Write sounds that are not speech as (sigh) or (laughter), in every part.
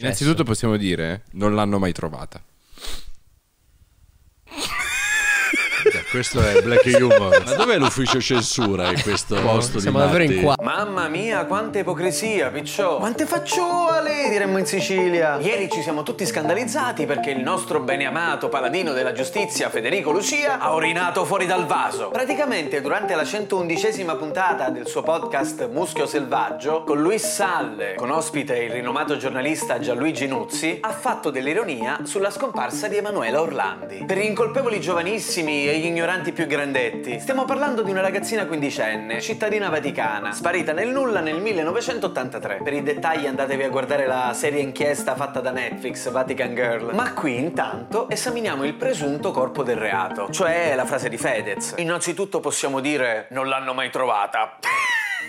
Innanzitutto possiamo dire, non l'hanno mai trovata. Questo è black humor. Ma dov'è l'ufficio censura in questo posto Siamo di davvero in qua. Mamma mia, quanta ipocrisia, picciò. Quante facciole, diremmo in Sicilia. Ieri ci siamo tutti scandalizzati perché il nostro beneamato paladino della giustizia, Federico Lucia, ha orinato fuori dal vaso. Praticamente, durante la 111esima puntata del suo podcast Muschio Selvaggio, con Luis Salle, con ospite il rinomato giornalista Gianluigi Nuzzi, ha fatto dell'ironia sulla scomparsa di Emanuela Orlandi. Per gli incolpevoli giovanissimi e gli ignoranti più grandetti, stiamo parlando di una ragazzina quindicenne, cittadina vaticana, sparita nel nulla nel 1983. Per i dettagli andatevi a guardare la serie inchiesta fatta da Netflix, Vatican Girl. Ma qui intanto esaminiamo il presunto corpo del reato, cioè la frase di Fedez. Innanzitutto possiamo dire non l'hanno mai trovata. (laughs)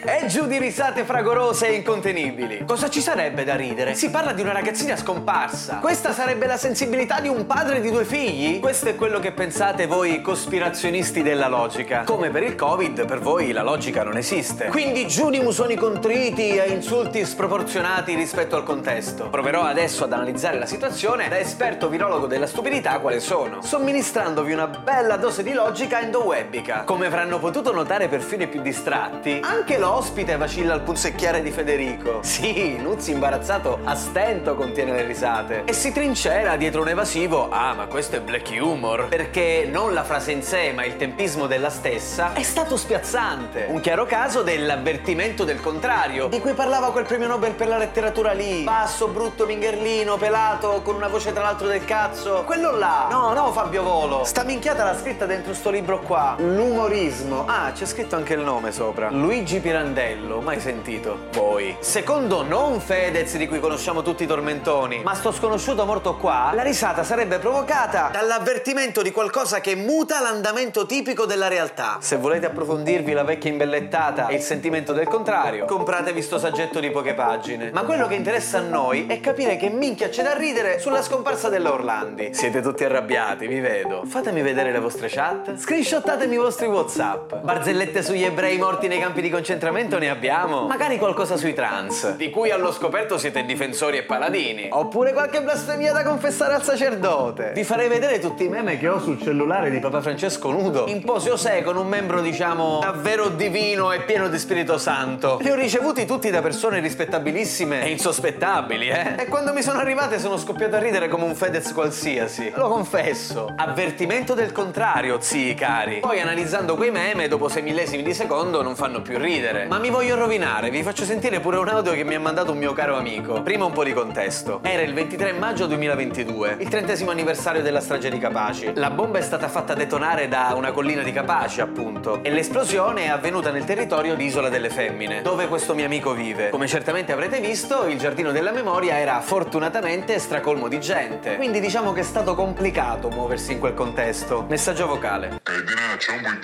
E giù di risate fragorose e incontenibili. Cosa ci sarebbe da ridere? Si parla di una ragazzina scomparsa. Questa sarebbe la sensibilità di un padre di due figli? Questo è quello che pensate voi cospirazionisti della logica. Come per il Covid, per voi la logica non esiste. Quindi giù di musoni contriti e insulti sproporzionati rispetto al contesto. Proverò adesso ad analizzare la situazione da esperto virologo della stupidità quale sono, somministrandovi una bella dose di logica endowebica. Come avranno potuto notare perfino i più distratti, anche l'ospite vacilla al punzecchiare di Federico. (laughs) Sì, Nuzzi imbarazzato a stento contiene le risate. E si trincera dietro un evasivo, ah ma questo è black humor, perché non la frase in sé ma il tempismo della stessa è stato spiazzante. Un chiaro caso dell'avvertimento del contrario, di cui parlava quel premio Nobel per la letteratura lì. Basso, brutto, mingherlino, pelato, con una voce tra l'altro del cazzo. Quello là. No, no, Fabio Volo. Sta minchiata l'ha scritta dentro sto libro qua. L'umorismo. Ah, c'è scritto anche il nome sopra. Luigi Pirandello, mai sentito? Voi. Secondo non Fedez di cui conosciamo tutti i tormentoni, ma sto sconosciuto morto qua, la risata sarebbe provocata dall'avvertimento di qualcosa che muta l'andamento tipico della realtà. Se volete approfondirvi la vecchia imbellettata e il sentimento del contrario, compratevi sto saggetto di poche pagine. Ma quello che interessa a noi è capire che minchia c'è da ridere sulla scomparsa della Orlandi. Siete tutti arrabbiati, vi vedo. Fatemi vedere le vostre chat. Screenshottatemi i vostri WhatsApp. Barzellette sugli ebrei morti nei campi di concentramento ne abbiamo. Magari qualcosa sui trans, di cui allo scoperto siete difensori e paladini. Oppure qualche blasfemia da confessare al sacerdote. Vi farei vedere tutti i meme che ho sul cellulare di Papa Francesco nudo, in pose Osè con un membro, diciamo, davvero divino e pieno di Spirito Santo. Li ho ricevuti tutti da persone rispettabilissime e insospettabili, eh? E quando mi sono arrivate sono scoppiato a ridere come un Fedez qualsiasi. Lo confesso. Avvertimento del contrario, zii cari. Poi analizzando quei meme, dopo sei millesimi di secondo non fanno più ridere. Ma mi voglio rovinare, vi faccio sentire pure un audio che mi ha mandato un mio caro amico. Prima un po' di contesto. Era il 23 maggio 2022, il trentesimo anniversario della strage di Capaci. La bomba è stata fatta detonare da una collina di Capaci, appunto, e l'esplosione è avvenuta nel territorio di Isola delle Femmine, dove questo mio amico vive. Come certamente avrete visto, il giardino della memoria era fortunatamente stracolmo di gente. Quindi diciamo che è stato complicato muoversi in quel contesto. Messaggio vocale. Cardinale, c'è un buon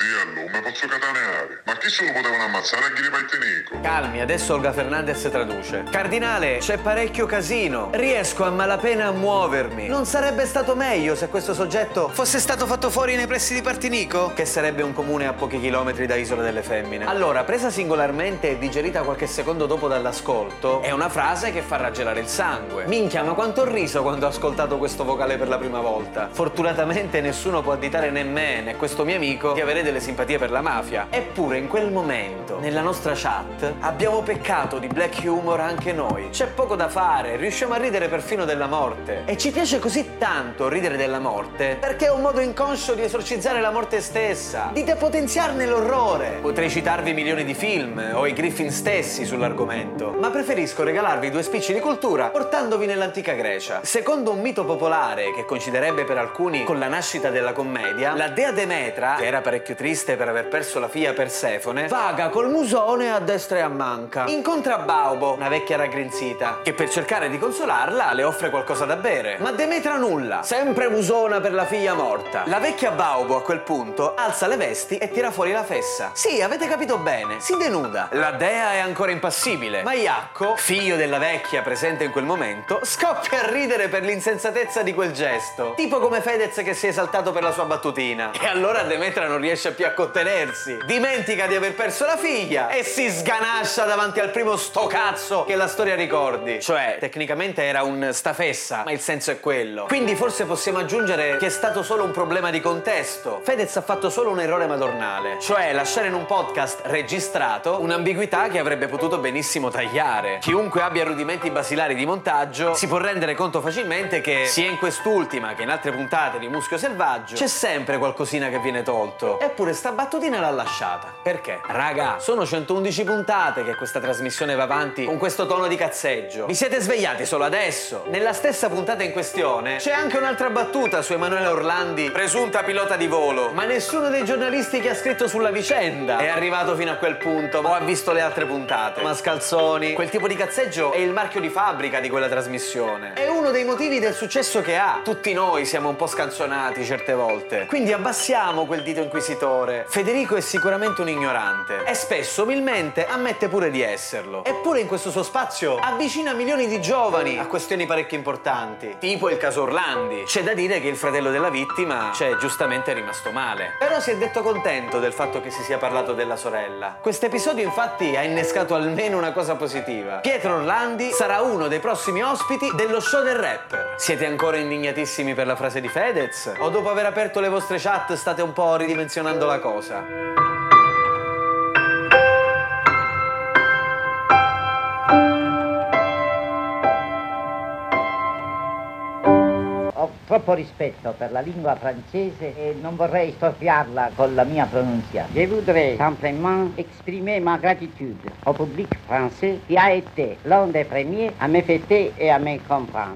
ma posso cataneare? Ma chi se lo potevano ammazzare a Ghiripaltenico? Calmi, adesso Olga Fernandez traduce. Cardinale, c'è parecchio casino. Riesco a malapena a muovermi. Non sarebbe stato meglio se questo soggetto fosse stato fatto fuori nei pressi di Partinico? Che sarebbe un comune a pochi chilometri da Isola delle Femmine. Allora, presa singolarmente e digerita qualche secondo dopo dall'ascolto, è una frase che fa raggelare il sangue. Minchia, ma quanto ho riso quando ho ascoltato questo vocale per la prima volta. Fortunatamente nessuno può additare né me questo mio amico di avere delle simpatie per la mafia. Eppure in quel momento, nella nostra chat, abbiamo peccato di black humor anche noi. C'è poco da fare, riusciamo a ridere perfino della morte. E ci piace così tanto ridere della morte perché è un modo inconscio di esorcizzare la morte stessa, di depotenziarne l'orrore. Potrei citarvi milioni di film o i Griffin stessi sull'argomento, ma preferisco regalarvi due spicci di cultura portandovi nell'antica Grecia. Secondo un mito popolare che coinciderebbe per alcuni con la nascita della commedia, la dea Demetra, che era parecchio triste per aver perso la figlia Persefone, vaga col musone a destra e a manca. Incontra Baubo, una vecchia raggrinzita, che per cercare di consolarla le offre qualcosa da bere. Ma Demetra nulla, sempre musona per la figlia morta. La vecchia Baubo a quel punto alza le vesti e tira fuori la fessa. Sì, avete capito bene, si denuda. La dea è ancora impassibile, ma Iacco, figlio della vecchia presente in quel momento, scoppia a ridere per l'insensatezza di quel gesto. Tipo come Fedez che si è esaltato per la sua battutina. E allora Allora Demetra non riesce più a contenersi, dimentica di aver perso la figlia e si sganascia davanti al primo sto cazzo che la storia ricordi. Cioè, tecnicamente era un stafessa, ma il senso è quello. Quindi forse possiamo aggiungere che è stato solo un problema di contesto. Fedez ha fatto solo un errore madornale, cioè lasciare in un podcast registrato un'ambiguità che avrebbe potuto benissimo tagliare. Chiunque abbia rudimenti basilari di montaggio si può rendere conto facilmente che sia in quest'ultima che in altre puntate di Muschio Selvaggio c'è sempre qualcosina che viene tolto. Eppure sta battutina l'ha lasciata. Perché? Raga, sono 111 puntate che questa trasmissione va avanti con questo tono di cazzeggio. Vi siete svegliati solo adesso? Nella stessa puntata in questione c'è anche un'altra battuta su Emanuele Orlandi, presunta pilota di volo. Ma nessuno dei giornalisti che ha scritto sulla vicenda è arrivato fino a quel punto o ha visto le altre puntate. Mascalzoni, quel tipo di cazzeggio è il marchio di fabbrica di quella trasmissione. È uno dei motivi del successo che ha. Tutti noi siamo un po' scanzonati certe volte. Quindi abbassiamo quel dito inquisitore. Federico è sicuramente un ignorante e spesso umilmente ammette pure di esserlo. Eppure in questo suo spazio avvicina milioni di giovani a questioni parecchio importanti, tipo il caso Orlandi. C'è da dire che il fratello della vittima c'è giustamente rimasto male. Però si è detto contento del fatto che si sia parlato della sorella. Questo episodio infatti ha innescato almeno una cosa positiva. Pietro Orlandi sarà uno dei prossimi ospiti dello show del rapper. Siete ancora indignatissimi per la frase di Fedez? O dopo aver aperto le vostre chat state un po' ridimensionando la cosa? Ho troppo rispetto per la lingua francese et non vorrei storpiarla con la mia pronuncia. Je voudrais simplement exprimer ma gratitude au public français qui a été l'un des premiers à me fêter et à me comprendre.